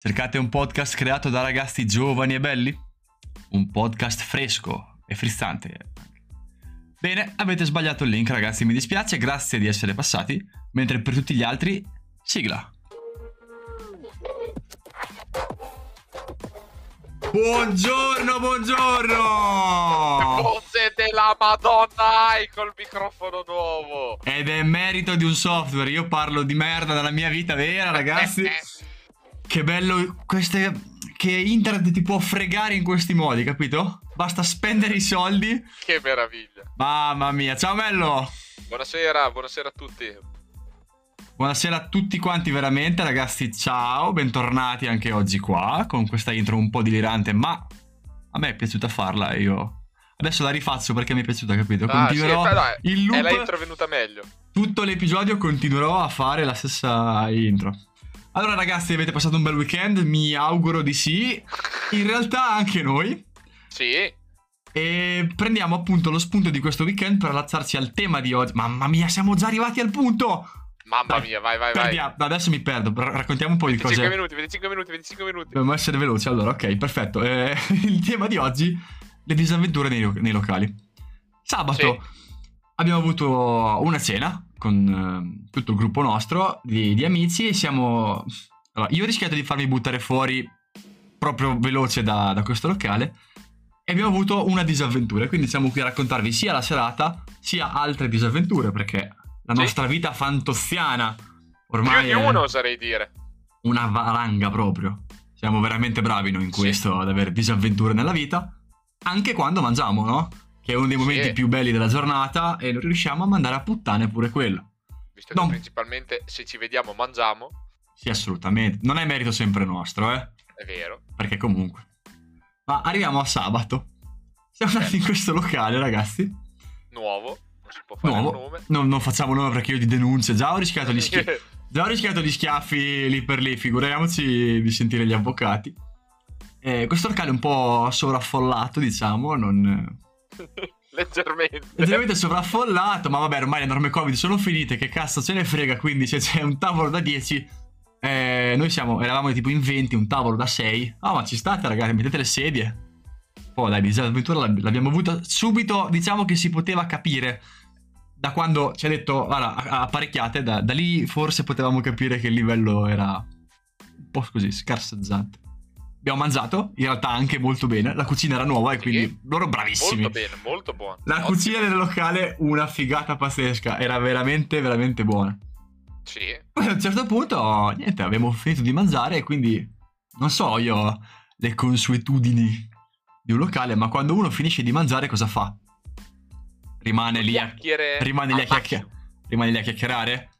Cercate un podcast creato da ragazzi giovani e belli? Un podcast fresco e frizzante. Bene, avete sbagliato il link ragazzi, mi dispiace, grazie di essere passati, mentre per tutti gli altri, sigla. Buongiorno, buongiorno! Voce della Madonna hai col microfono nuovo! Ed è merito di un software, io parlo di merda dalla mia vita vera ragazzi. che bello queste... che internet ti può fregare in questi modi, capito? Basta spendere i soldi. Che meraviglia! Mamma mia, ciao Mello! Buonasera, buonasera a tutti. Buonasera a tutti quanti veramente ragazzi, ciao, bentornati anche oggi qua con questa intro un po' delirante, ma a me è piaciuta farla e io adesso la rifaccio perché mi è piaciuta, capito? Ah, sì, Continuerò eh, dai, il loop, È la intro venuta meglio. tutto l'episodio continuerò a fare la stessa intro. Allora ragazzi, avete passato un bel weekend? Mi auguro di sì. In realtà anche noi. Sì, E prendiamo appunto lo spunto di questo weekend per allacciarci al tema di oggi. Mamma mia, siamo già arrivati al punto! mamma Dai, mia, vai, vai, vai. Perdiamo- no, adesso mi perdo, ra- raccontiamo un po' di 25 cose. minuti, 25 minuti, 25 minuti. Dobbiamo essere veloci, allora, ok, perfetto. Eh, il tema di oggi, le disavventure nei, nei locali. Sabato abbiamo avuto una cena con eh, tutto il gruppo nostro di, di amici e siamo... Allora, io ho rischiato di farmi buttare fuori proprio veloce da, da questo locale e abbiamo avuto una disavventura, quindi siamo qui a raccontarvi sia la serata sia altre disavventure perché la Sì. nostra vita fantoziana Più ormai di è uno oserei dire. una valanga proprio. Siamo veramente bravi noi in Sì. questo ad avere disavventure nella vita, anche quando mangiamo, no? Che è uno dei Sì. momenti più belli della giornata e non riusciamo a mandare a puttane pure quello. Visto No. che principalmente se ci vediamo mangiamo, Sì, assolutamente. Non è merito sempre nostro, eh? è vero. Perché comunque. Ma arriviamo a sabato. Siamo andati in questo locale, ragazzi. Nuovo, non si può fare Nuovo. nome. Non, non facciamo nome perché io di denunce. Già ho rischiato gli schiaffi. Già ho rischiato gli schiaffi lì per lì, figuriamoci di sentire gli avvocati. Eh, questo locale è un po' sovraffollato, diciamo, non... Leggermente. leggermente sovraffollato, ma vabbè, ormai le norme Covid sono finite, che cazzo ce ne frega, quindi se c'è un tavolo da 10, eh, noi siamo, eravamo tipo in 20, un tavolo da 6. Ah, ma ci state ragazzi, mettete le sedie. Poi dai, disavventura l'ab- l'abbiamo avuta subito, diciamo che si poteva capire. Da quando ci ha detto, guarda, apparecchiate, da, da lì forse potevamo capire che il livello era un po' così, scarseggiante. Abbiamo mangiato, in realtà anche molto bene, la cucina era nuova e quindi loro bravissimi. Molto bene, molto buono. La Ottimo. cucina del locale, una figata pazzesca. Era veramente, veramente buona. Sì. Poi a un certo punto, niente, abbiamo finito di mangiare e quindi non so io le consuetudini di un locale, ma quando uno finisce di mangiare cosa fa? Rimane lì a, rimane lì a chiacchierare. Rimane lì a chiacchierare?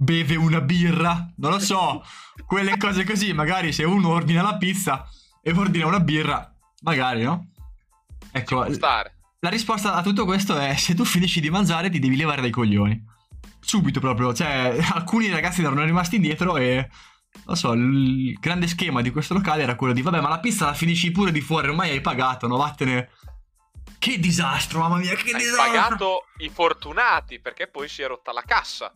Beve una birra? Non lo so. Quelle cose così, magari se uno ordina la pizza e ordina una birra, magari, no? Ecco, la risposta a tutto questo è se tu finisci di mangiare ti devi levare dai coglioni. Subito proprio, cioè alcuni ragazzi erano rimasti indietro e non so, il grande schema di questo locale era quello di vabbè ma la pizza la finisci pure di fuori, ormai hai pagato, no vattene. Che disastro, mamma mia, che Hai disastro. pagato i fortunati perché poi si è rotta la cassa.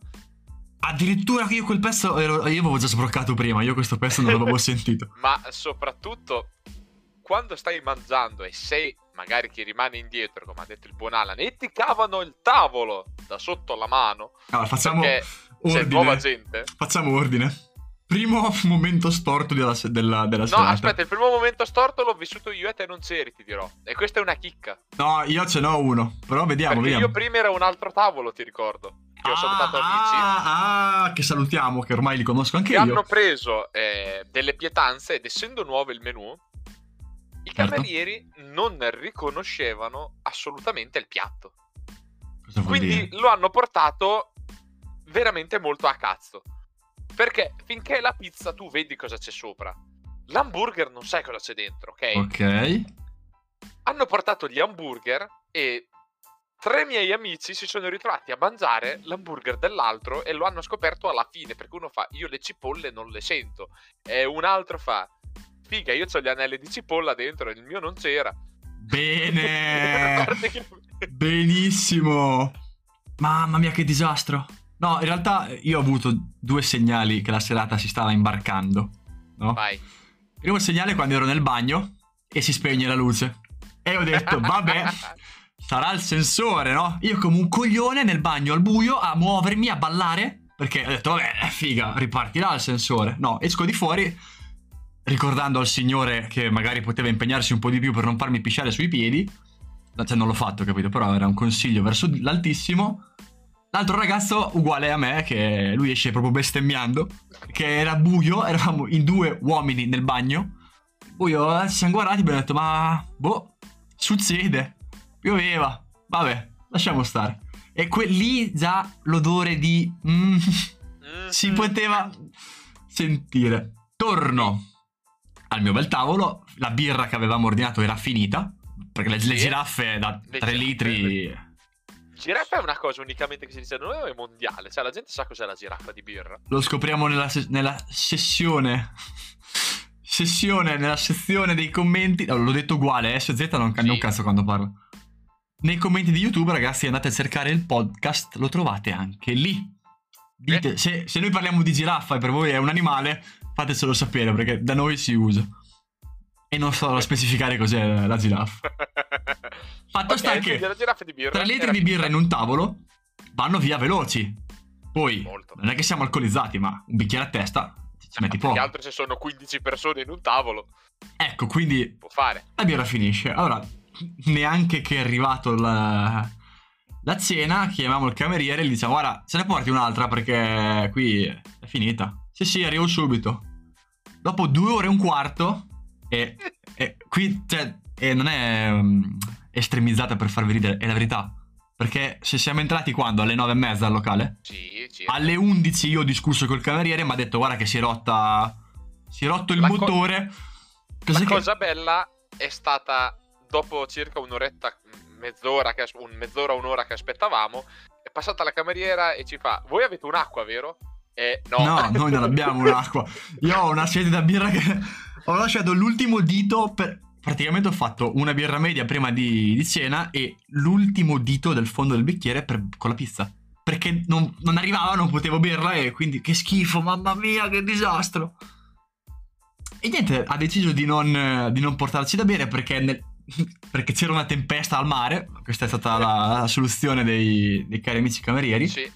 Addirittura che io quel pezzo ero, io avevo già sbroccato prima, io questo pezzo non l'avevo sentito. Ma soprattutto quando stai mangiando e sei magari chi rimane indietro, come ha detto il buon Alan, e ti cavano il tavolo da sotto la mano Allora, facciamo c'è nuova ordine. gente. Facciamo ordine. Primo momento storto della, della, della No, serata. aspetta, il primo momento storto l'ho vissuto io e te non c'eri, ti dirò. E questa è una chicca. No, io ce n'ho uno. Però vediamo, perché vediamo. io prima ero un altro tavolo, ti ricordo. Che ho salutato amici. Ah, ah, che salutiamo, che ormai li conosco anche che io. hanno preso eh, delle pietanze ed essendo nuovo il menù, i Certo. camerieri non riconoscevano assolutamente il piatto. Cosa Quindi lo hanno portato veramente molto a cazzo. Perché finché la pizza tu vedi cosa c'è sopra, l'hamburger non sai cosa c'è dentro, ok? Ok. Hanno portato gli hamburger e tre miei amici si sono ritrovati a mangiare l'hamburger dell'altro e lo hanno scoperto alla fine perché uno fa io le cipolle non le sento e un altro fa figa io ho gli anelli di cipolla dentro e il mio non c'era. Bene. Che- Benissimo. Mamma mia, che disastro. No, in realtà io ho avuto due segnali che la serata si stava imbarcando. No? Vai. Primo segnale quando ero nel bagno e si spegne la luce. E ho detto, vabbè, sarà il sensore, no? Io come un coglione nel bagno al buio a muovermi, a ballare, perché ho detto, vabbè, figa, ripartirà il sensore. No, esco di fuori, ricordando al signore che magari poteva impegnarsi un po' di più per non farmi pisciare sui piedi. Cioè, non l'ho fatto, capito? Però era un consiglio verso l'altissimo. L'altro ragazzo, uguale a me, che lui esce proprio bestemmiando, che era buio, eravamo in due uomini nel bagno. Buio, eh, ci siamo guardati e abbiamo detto, ma boh, succede, pioveva, vabbè, lasciamo stare. E que- lì già l'odore di... Mm, si poteva sentire. Torno al mio bel tavolo, la birra che avevamo ordinato era finita, perché le, le Sì. giraffe da Le 3 giraffe. litri... Giraffa è una cosa unicamente che si dice da noi è mondiale? Cioè, la gente sa cos'è la giraffa di birra. Lo scopriamo nella, se- nella sessione. Sessione, nella sezione dei commenti. No, l'ho detto uguale, eh, SZ non cambia Sì. un cazzo quando parlo. Nei commenti di YouTube, ragazzi, andate a cercare il podcast, lo trovate anche lì. Dite, se, se noi parliamo di giraffa e per voi è un animale, fatecelo sapere perché da noi si usa. E non sto a specificare cos'è la giraffa. Fatto Ok, sta che birra. 3 litri di birra in un tavolo vanno via veloci. Poi, Molto. non è che siamo alcolizzati, ma un bicchiere a testa ci metti poco. che altro se sono 15 persone in un tavolo, Ecco, quindi può fare. la birra finisce. Allora, neanche che è arrivato la, la cena, chiamiamo il cameriere e gli diciamo, guarda, ce ne porti un'altra perché qui è finita. Sì, sì, arrivo subito. Dopo due ore e un quarto, e, e qui, cioè, e non è um, estremizzata per farvi ridere, è la verità. Perché se siamo entrati quando? Alle nove e mezza al locale? Sì, sì. Alle 11 io ho discusso col cameriere e mi ha detto guarda che si è rotta... Si è rotto il La co- motore. La Cos'è che- cosa bella è stata dopo circa un'oretta, mezz'ora, che, un mezz'ora, un'ora che aspettavamo, è passata la cameriera e ci fa: Voi avete un'acqua, vero? E no, No, noi non abbiamo un'acqua. Io ho una sede da birra che ho lasciato l'ultimo dito per... Praticamente ho fatto una birra media prima di, di cena e l'ultimo dito del fondo del bicchiere per- con la pizza. Perché non, non arrivava, non potevo berla e quindi che schifo, mamma mia, che disastro. E niente, ha deciso di non, di non portarci da bere perché, nel- perché c'era una tempesta al mare. Questa è stata la, la soluzione dei, dei cari amici camerieri. Sì.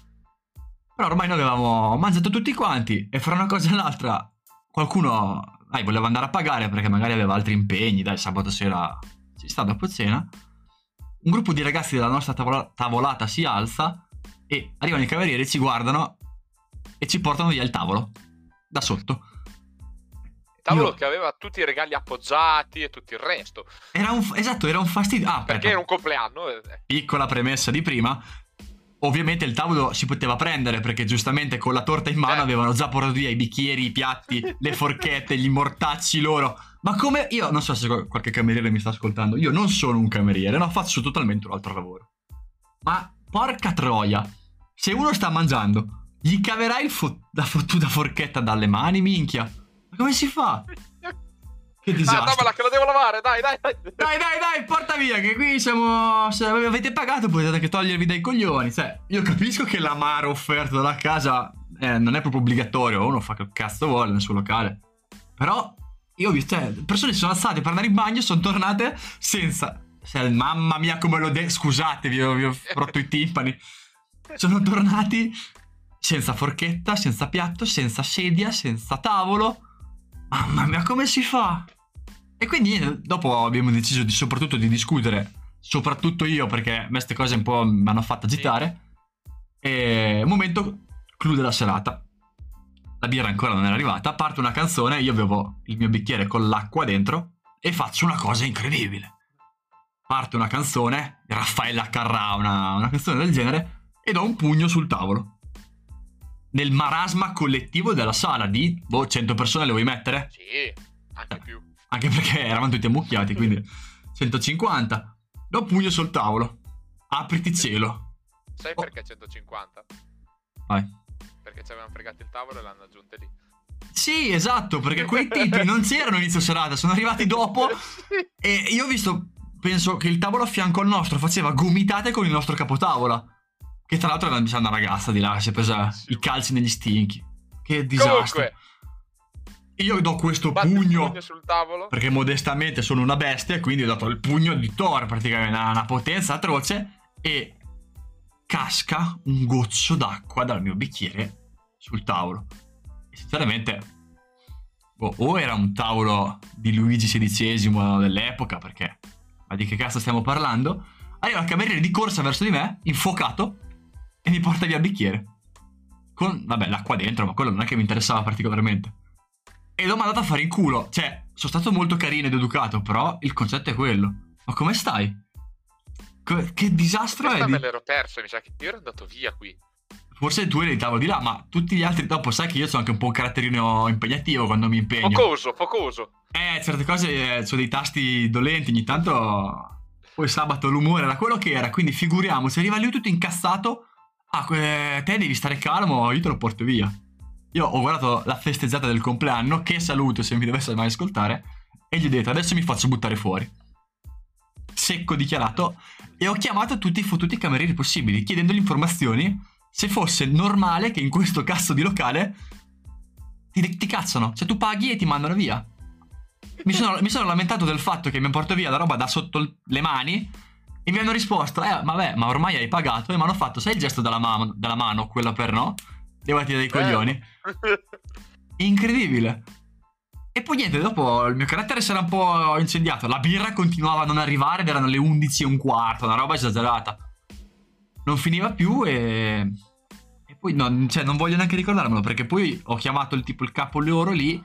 Però ormai noi avevamo mangiato tutti quanti e fra una cosa e l'altra qualcuno dai, voleva andare a pagare perché magari aveva altri impegni, dai, sabato sera ci sta dopo cena. Un gruppo di ragazzi della nostra tavola- tavolata si alza e arrivano i camerieri, ci guardano e ci portano via il tavolo da sotto. Tavolo Io- che aveva tutti i regali appoggiati e tutto il resto. Era un, esatto, era un fastidio. Ah, Perché era un compleanno. eh, piccola premessa di prima. Ovviamente il tavolo si poteva prendere perché giustamente con la torta in mano Eh. avevano già portato via i bicchieri, i piatti, le forchette, gli mortacci loro. Ma come io non so se qual- qualche cameriere mi sta ascoltando. Io non sono un cameriere, no, faccio totalmente un altro lavoro. Ma porca troia, se uno sta mangiando, gli caverai fo- la fottuta forchetta dalle mani, minchia. Come si fa? Che Ah, disastro. dammela che la devo lavare, dai, dai, dai. Dai, dai, dai, porta via, che qui siamo. Se avete pagato potete anche togliervi dai coglioni. Cioè, io capisco che l'amaro offerto dalla casa eh, non è proprio obbligatorio, uno fa che cazzo vuole nel suo locale. Però, io ho visto, cioè, persone sono alzate per andare in bagno, sono tornate senza. cioè, mamma mia, come lo de. Scusate, vi ho, vi ho rotto i timpani. Sono tornati senza forchetta, senza piatto, senza sedia, senza tavolo. Mamma mia, come si fa? E quindi eh, dopo abbiamo deciso di, soprattutto di discutere, soprattutto io perché a me queste cose un po' mi hanno fatto agitare. E un momento clou della serata. La birra ancora non era arrivata, parte una canzone, io avevo il mio bicchiere con l'acqua dentro e faccio una cosa incredibile. Parte una canzone, Raffaella Carrà, una, una canzone del genere, e do un pugno sul tavolo. Nel marasma collettivo della sala di, boh, 100 persone le vuoi mettere? Sì, anche più. anche perché eravamo tutti ammucchiati, quindi 150. Do pugno sul tavolo. Apriti cielo. Sai Oh. perché 150? Vai. Perché ci avevano fregato il tavolo e l'hanno aggiunte lì. Sì, esatto, perché quei tipi non c'erano inizio serata, sono arrivati dopo e io ho visto, penso che il tavolo a fianco al nostro faceva gomitate con il nostro capotavola. Che tra l'altro era una ragazza di là che si è presa i calci negli stinchi. Che disastro. Comunque, Io do questo pugno, pugno sul tavolo. perché modestamente sono una bestia, quindi ho dato il pugno di Thor, praticamente una, una potenza atroce, e casca un goccio d'acqua dal mio bicchiere sul tavolo. E sinceramente, boh, o era un tavolo di Luigi XVI dell'epoca, perché ma di che cazzo stiamo parlando? Arriva il cameriere di corsa verso di me, infuocato, e mi porta via il bicchiere. Con, vabbè, l'acqua dentro, ma quello non è che mi interessava particolarmente. E l'ho mandato a fare in culo. Cioè, sono stato molto carino ed educato, però il concetto è quello. Ma come stai? Co- che disastro Questa è? me l'ero perso, mi sa che io ero andato via qui. Forse tu eri il tavolo di là, ma tutti gli altri dopo sai che io sono anche un po' un caratterino impegnativo quando mi impegno. Focoso, focoso. Eh, certe cose eh, sono dei tasti dolenti, ogni tanto. Poi sabato l'umore era quello che era, quindi figuriamoci, arriva lui tutto incazzato. Ah, te devi stare calmo, io te lo porto via. Io ho guardato la festeggiata del compleanno, che saluto se mi dovesse mai ascoltare, e gli ho detto adesso mi faccio buttare fuori. Secco dichiarato, e ho chiamato tutti i fottuti camerieri possibili, chiedendogli informazioni se fosse normale che in questo cazzo di locale ti, ti cazzano. Cioè tu paghi e ti mandano via. Mi sono, mi sono lamentato del fatto che mi porto via la roba da sotto le mani e mi hanno risposto, eh, vabbè, ma ormai hai pagato e mi hanno fatto, sai il gesto della, ma- della mano, quella per no? Levati dai coglioni. Incredibile. E poi niente, dopo il mio carattere si era un po' incendiato. La birra continuava a non arrivare ed erano le 11 e un quarto, una roba esagerata. Non finiva più e... E poi no, cioè, non voglio neanche ricordarmelo perché poi ho chiamato il tipo il capo loro lì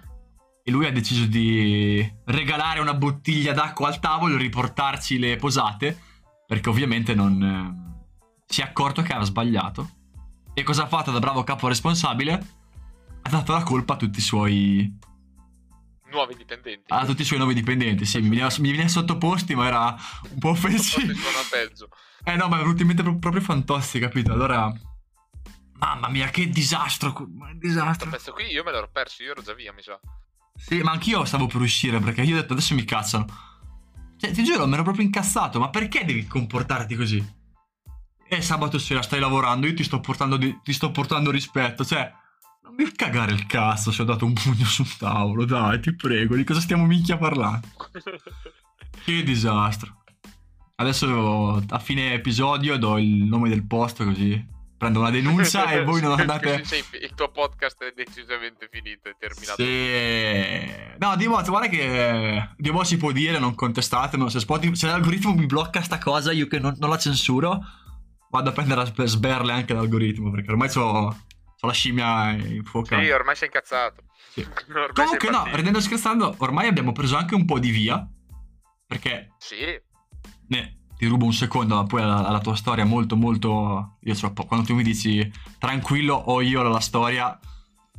e lui ha deciso di regalare una bottiglia d'acqua al tavolo e riportarci le posate perché ovviamente non eh, si è accorto che aveva sbagliato. E cosa ha fatto da bravo capo responsabile? Ha dato la colpa a tutti i suoi Nuovi dipendenti. a tutti i suoi nuovi dipendenti. Sì, mi veniva, mi veniva sottoposti, ma era un po' offensivo. Eh no, ma è venuto in mente pro- proprio fantosti, capito? Allora, mamma mia, che disastro! che disastro. Questo qui io me l'ero perso, io ero già via, mi sa. Sì, ma anch'io stavo per uscire perché io ho detto adesso mi cazzano. Cioè, ti giuro, mi ero proprio incazzato. Ma perché devi comportarti così? E sabato sera stai lavorando, io ti sto portando, di- ti sto portando rispetto. Cioè, non mi cagare il cazzo se ho dato un pugno sul tavolo, dai, ti prego. Di cosa stiamo minchia parlando? Che disastro. Adesso a fine episodio do il nome del posto così prendo una denuncia e voi non andate... Il tuo podcast è decisamente finito, è terminato. Sì. No, Dimo, guarda che Dimo si può dire, non contestate, se, Spotify- se l'algoritmo mi blocca sta cosa, io che non, non la censuro, vado a prendere a sberle anche l'algoritmo, perché ormai c'ho la scimmia infuocata. Sì, ormai sei incazzato. Sì. Ormai Comunque no, ridendo e scherzando, ormai abbiamo preso anche un po' di via, perché Sì, ne, ti rubo un secondo, ma poi alla, alla tua storia molto molto... Io so, quando tu mi dici tranquillo o io la storia,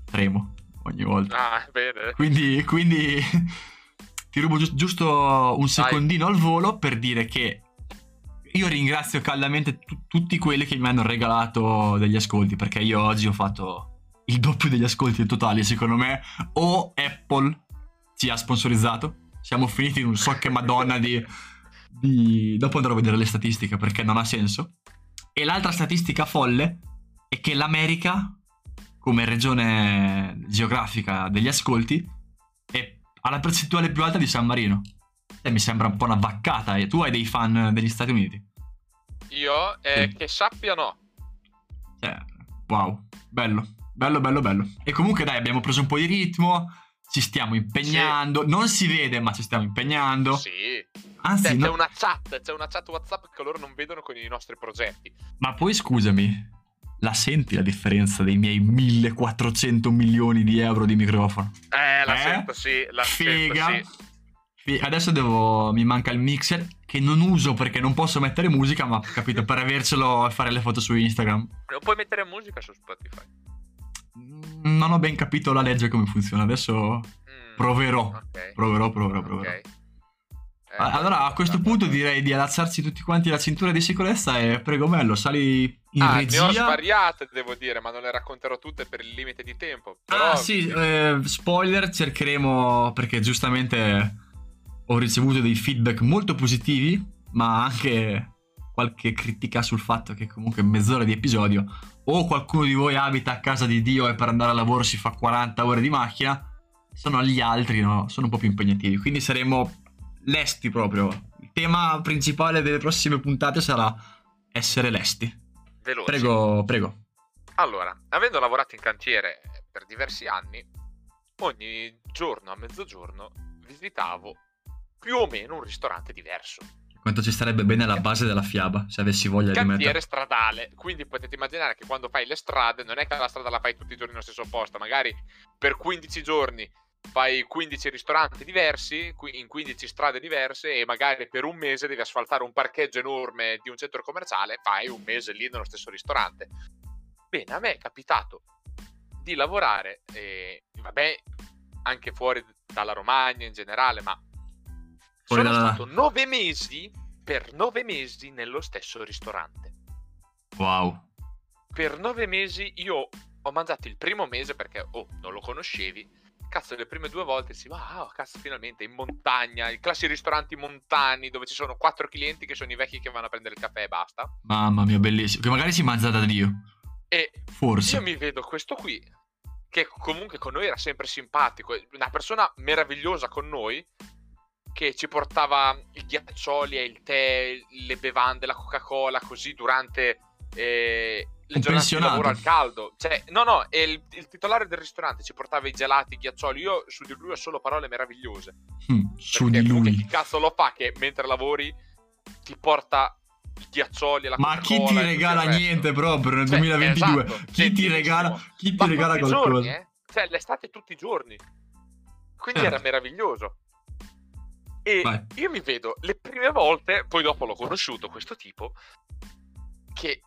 tremo ogni volta. ah, bene. Quindi, quindi ti rubo giu- giusto un secondino al volo per dire che io ringrazio caldamente tu- tutti quelli che mi hanno regalato degli ascolti, perché io oggi ho fatto il doppio degli ascolti totali, secondo me, o Apple ci ha sponsorizzato. Siamo finiti in un so che madonna di, di... Dopo andrò a vedere le statistiche perché non ha senso. E l'altra statistica folle è che l'America, come regione geografica degli ascolti, è alla percentuale più alta di San Marino. E mi sembra un po' una vaccata. E tu hai dei fan degli Stati Uniti. Io, eh, Sì. che sappia no. Cioè, wow, bello, bello, bello, bello. E comunque dai, abbiamo preso un po' di ritmo, ci stiamo impegnando, non si vede ma ci stiamo impegnando. Sì. Anzi, C'è, no- c'è una chat, c'è una chat WhatsApp che loro non vedono con i nostri progetti. ma poi scusami, la senti la differenza dei miei 1400 milioni di euro di microfono? Eh, la Eh? sento, sì, la Figa. sento, sì. Adesso devo. Mi manca il mixer che non uso perché non posso mettere musica, ma capito, per avercelo e fare le foto su Instagram. Non puoi mettere musica su Spotify. Mm, Non ho ben capito la legge come funziona. Adesso Mm, proverò. Ok. Proverò, proverò, proverò. ok. Eh, Allora, a questo punto direi di allacciarci tutti quanti la cintura di sicurezza e prego Mello, sali in ah, ne ho regia. svariate, devo dire, ma non le racconterò tutte per il limite di tempo. Però... Ah, sì, eh, spoiler, cercheremo perché giustamente ho ricevuto dei feedback molto positivi, ma anche qualche critica sul fatto che comunque mezz'ora di episodio o qualcuno di voi abita a casa di Dio e per andare a lavoro si fa 40 ore di macchina, sono agli altri, no? Sono un po' più impegnativi. Quindi saremo lesti proprio. Il tema principale delle prossime puntate sarà essere lesti. Veloci. Prego, prego. Allora, avendo lavorato in cantiere per diversi anni, ogni giorno a mezzogiorno visitavo più o meno un ristorante diverso. Quanto ci starebbe bene alla base della fiaba, se avessi voglia di Cantiere mettere. stradale, quindi potete immaginare che quando fai le strade non è che la strada la fai tutti i giorni nello stesso posto, magari per 15 giorni fai 15 ristoranti diversi, in 15 strade diverse e magari per un mese devi asfaltare un parcheggio enorme di un centro commerciale, fai un mese lì nello stesso ristorante. Bene, a me è capitato di lavorare, eh, vabbè, anche fuori dalla Romagna in generale, ma Fuori sono dalla- stato nove mesi per nove mesi nello stesso ristorante. Wow. Per nove mesi io ho mangiato il primo mese perché, oh, non lo conoscevi. Cazzo, le prime due volte si va, ah, cazzo, finalmente in montagna, i classici ristoranti montani dove ci sono quattro clienti che sono i vecchi che vanno a prendere il caffè e basta. Mamma mia, bellissimo. Che magari si mangia da Dio. E Forse. io mi vedo questo qui, che comunque con noi era sempre simpatico, una persona meravigliosa con noi, che ci portava i ghiaccioli e il tè, le bevande, la Coca-Cola, così durante eh, le giornate di lavoro al caldo. Cioè, no, no, e il, il titolare del ristorante ci portava i gelati, i ghiaccioli. Io su di lui ho solo parole meravigliose. Mm, su di lui. Chi cazzo lo fa che mentre lavori ti porta i ghiaccioli e la Ma chi ti regala niente proprio nel Cioè, 2022? esatto, chi ti regala, chi ti Ma regala qualcosa? giorni, eh? Cioè, l'estate tutti i giorni. Quindi Certo. era meraviglioso. E Vai. io mi vedo le prime volte, poi dopo l'ho conosciuto questo tipo, che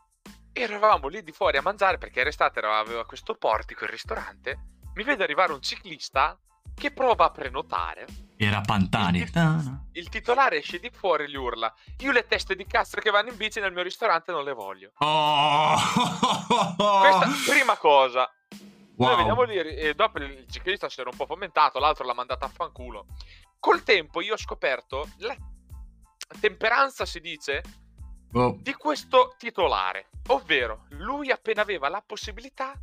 eravamo lì di fuori a mangiare perché era estate, aveva questo portico il ristorante. Mi vedo arrivare un ciclista che prova a prenotare. Era Pantani. Il, il titolare esce di fuori e gli urla: Io le teste di cazzo che vanno in bici nel mio ristorante non le voglio. Oh! Questa prima cosa. Noi Wow. veniamo lì e dopo il ciclista si era un po' fomentato, l'altro l'ha mandata a fanculo. Col tempo io ho scoperto la temperanza, si dice, Oh, di questo titolare. Ovvero, lui appena aveva la possibilità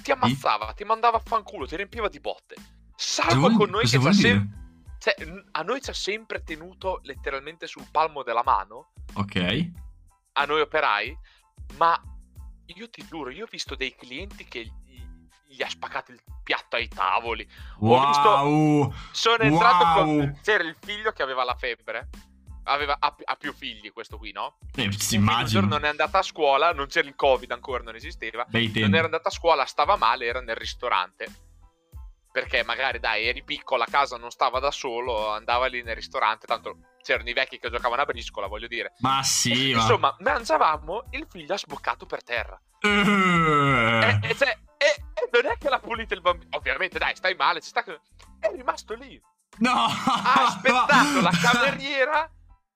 ti ammazzava, ti mandava a fanculo, ti riempiva di botte. Salvo con noi che ci vuol ha dire? sempre... Cioè, a noi ci ha sempre tenuto letteralmente sul palmo della mano, Ok. a noi operai, ma io ti giuro, io ho visto dei clienti che gli, ha spaccato il piatto ai tavoli. Ho visto- Wow. Sono entrato Wow. con... C'era il figlio che aveva la febbre. Aveva, ha, ha più figli questo qui, no? Eh, si giorno non è andata a scuola, non c'era il covid ancora, non esisteva. Non era andata a scuola, stava male, era nel ristorante. Perché magari, dai, eri piccolo, a casa non stava da solo, andava lì nel ristorante, tanto c'erano i vecchi che giocavano a briscola, voglio dire. Ma sì, ma... Insomma, mangiavamo, il figlio ha sboccato per terra. Eh. E, e cioè, e- e non è che l'ha pulito il bambino. Ovviamente, dai, stai male, ci sta... È rimasto lì. No! ha aspettato la cameriera.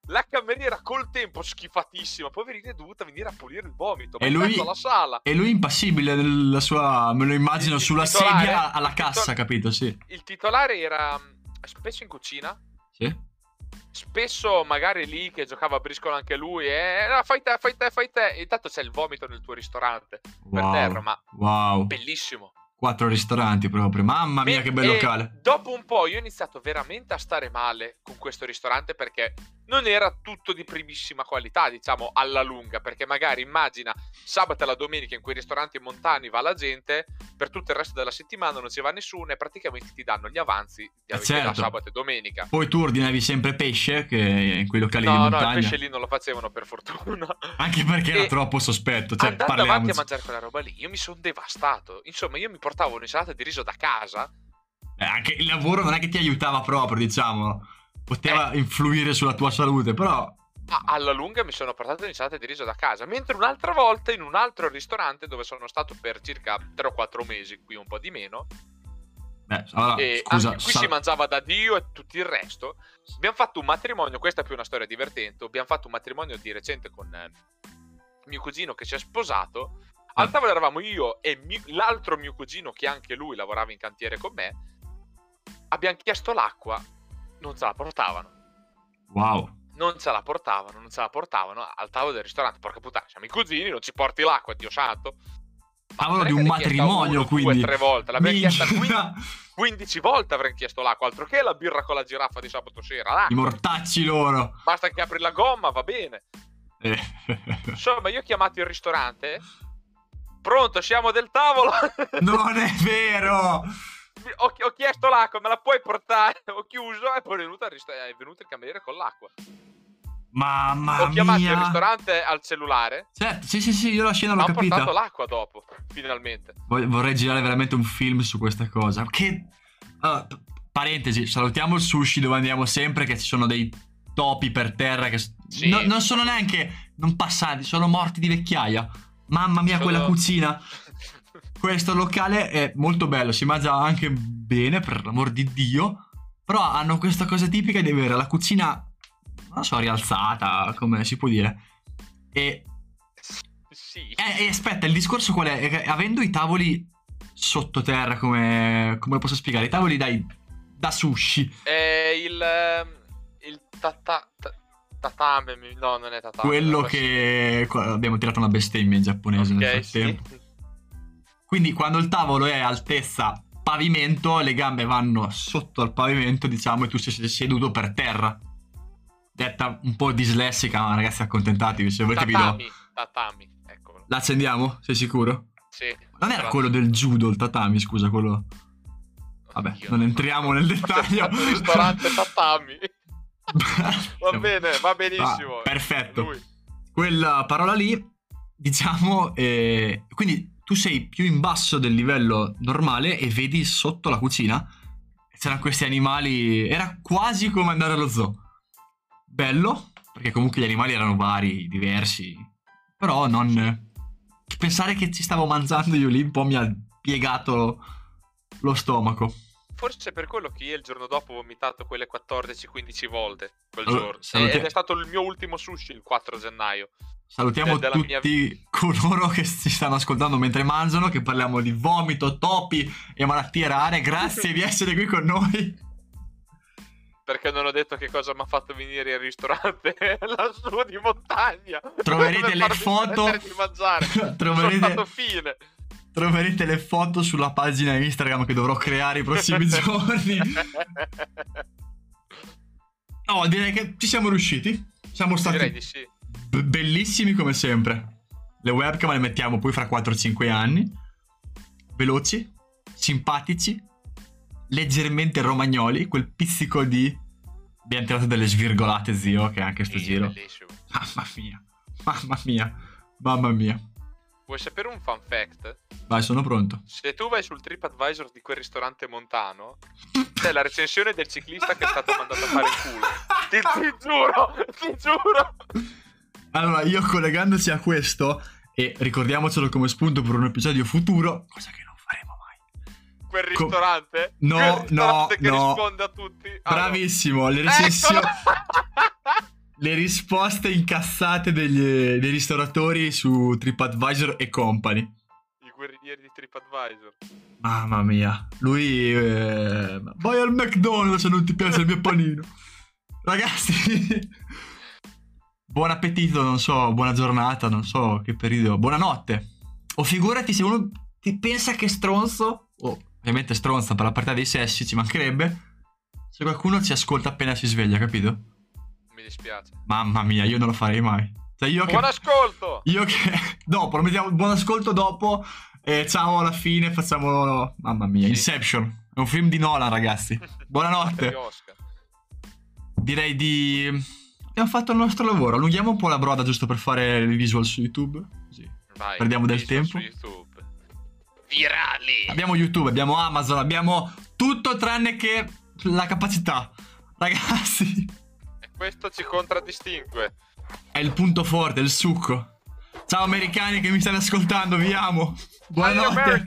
La cameriera col tempo schifatissima, poverina, è dovuta venire a pulire il vomito. E lui- alla sala. E lui impassibile nella sua... Me lo immagino Il sulla titolare? sedia alla Il cassa, titol- capito? Sì. Il titolare era mm, spesso in cucina. Sì. Spesso magari lì che giocava a briscola anche lui. E no, fai te, fai te, fai te. Intanto c'è il vomito nel tuo ristorante. Per Wow. terra, ma Wow. bellissimo. Quattro ristoranti proprio. Mamma mia, E- che bel locale. Dopo un po' io ho iniziato veramente a stare male con questo ristorante perché non era tutto di primissima qualità, diciamo, alla lunga. Perché magari immagina sabato e la domenica in quei ristoranti montani va la gente, per tutto il resto della settimana non ci va nessuno e praticamente ti danno gli avanzi di Eh, da certo. sabato e domenica. Poi tu ordinavi sempre pesce, che in quei locali di No, no, il montagna. pesce lì non lo facevano per fortuna. Anche perché era E troppo sospetto. Cioè, Andando avanti a parliamoci. mangiare quella roba lì, io mi sono devastato. Insomma, io mi portavo un'insalata di riso da casa Eh, anche il lavoro non è che ti aiutava proprio, diciamo. Eh. Poteva influire sulla tua salute, però... Alla lunga mi sono portato l'insalata di riso da casa, mentre un'altra volta in un altro ristorante dove sono stato per circa 3 o 4 mesi, qui un po' di meno, Beh, allora, e scusa, qui sa- si mangiava da Dio e tutto il resto. Abbiamo fatto un matrimonio, questa è più una storia divertente, abbiamo fatto un matrimonio di recente con eh, mio cugino che si è sposato. Al Ah. tavolo eravamo io e mi- l'altro mio cugino che anche lui lavorava in cantiere con me. Abbiamo chiesto l'acqua, non ce la portavano. Wow. non ce la portavano, non ce la portavano al tavolo del ristorante. Porca puttana, siamo i cugini, non ci porti l'acqua, Dio santo. Tavolo di un matrimonio, uno, due, quindi. tre volte, l'abbiamo chiesta Minchia. 15 volte avrei chiesto l'acqua, altro che la birra con la giraffa di sabato sera. I L'acqua. mortacci loro. Basta che apri la gomma, va bene. Eh. Insomma, io ho chiamato il ristorante. Pronto, siamo del tavolo. non è vero. Ho, ho chiesto l'acqua, me la puoi portare? Ho chiuso e poi è venuto, è venuto il cameriere con l'acqua. Mamma ho chiamato mia. il ristorante al cellulare. Certo, sì, sì, sì, io la scena l'ho ho portato capita. l'acqua dopo, finalmente. Vor- Vorrei girare veramente un film su questa cosa. Che. P- parentesi, salutiamo il sushi dove andiamo sempre, che ci sono dei topi per terra che. Sì. no- non sono neanche. Non passati, sono morti di vecchiaia. Mamma mia, Sono- quella cucina. Questo locale è molto bello, si mangia anche bene, per l'amor di Dio. Però hanno questa cosa tipica di avere la cucina, non so, rialzata, come si può dire. E sì. eh, eh, aspetta, il discorso qual è? È avendo i tavoli sottoterra, come, come posso spiegare? I tavoli dai, da sushi, È il. ehm, Il tata, ta- tatame. No, non è tatame. quello che... Abbiamo tirato una bestemmia in giapponese nel Ok, frattempo. sì. Quindi quando il tavolo è altezza pavimento, le gambe vanno sotto al pavimento, diciamo, e tu sei seduto per terra. Detta un po' dislessica, ma ragazzi accontentatevi, se volete vi do... Tatami. Tatami. Eccolo. L'accendiamo? Sei sicuro? Sì. Non era quello del judo, il tatami, scusa, quello... Vabbè, Oddio. non entriamo nel dettaglio. Il ristorante tatami. Va bene, va benissimo. Ah, perfetto. Lui. Quella parola lì, diciamo, eh, quindi tu sei più in basso del livello normale e vedi sotto la cucina. C'erano questi animali, era quasi come andare allo zoo. Bello, perché comunque gli animali erano vari, diversi, però non... Pensare che ci stavo mangiando io lì un po' mi ha piegato lo stomaco. Forse per quello che io il giorno dopo ho vomitato quelle 14-15 volte quel Allora, giorno. Ed è stato il mio ultimo sushi il 4 gennaio. Salutiamo Della tutti mia- coloro che si stanno ascoltando mentre mangiano, che parliamo di vomito, topi e malattie rare. Grazie di essere qui con noi. Perché non ho detto che cosa mi ha fatto venire il ristorante lassù di montagna. Troverete le foto. di mangiare. Troverete, troverete le foto sulla pagina Instagram che dovrò creare i prossimi giorni. No, direi che ci siamo riusciti. Siamo stati Direi di sì. B- bellissimi come sempre. Le webcam le mettiamo poi fra 4-5 anni. Veloci, simpatici, leggermente romagnoli, quel pizzico di... Abbiamo tirato delle svirgolate, zio, che anche sto giro. bellissimo. Mamma mia, mamma mia, mamma mia. Vuoi sapere un fun fact? Vai, sono pronto. Se tu vai sul TripAdvisor di quel ristorante montano, c'è la recensione del ciclista che è stato mandato a fare il culo. Ti, ti giuro, ti giuro. Allora, io collegandoci a questo, e ricordiamocelo come spunto per un episodio futuro, cosa che non faremo mai. Quel Co- ristorante. No, quel ristorante no, che no. risponde a tutti. Ah. Bravissimo, le recensioni... Eccolo! le risposte incassate degli- dei ristoratori su TripAdvisor e company. I guerrieri di TripAdvisor. Mamma mia, lui... eh, vai al McDonald's se non ti piace il mio panino. Ragazzi, buon appetito, non so, buona giornata, non so che periodo, buonanotte. O figurati se uno ti pensa che è stronzo, o ovviamente stronza per la partita dei sessi, ci mancherebbe, se qualcuno ci ascolta appena si sveglia, capito? Mi dispiace. Mamma mia, io non lo farei mai. Cioè io che... Buon ascolto! Io che... Dopo, lo mettiamo buon ascolto dopo. E ciao alla fine, facciamo... Mamma mia, Sì. Inception. È un film di Nolan, ragazzi. Buonanotte. Direi di... Abbiamo fatto il nostro lavoro. Allunghiamo un po' la broda giusto per fare il visual su YouTube. Così. Vai, Perdiamo del tempo. Su YouTube. Virali! Abbiamo YouTube, abbiamo Amazon, abbiamo tutto tranne che la capacità. Ragazzi, E questo ci contraddistingue. è il punto forte, il succo. Ciao americani che mi state ascoltando, vi amo. Buonanotte.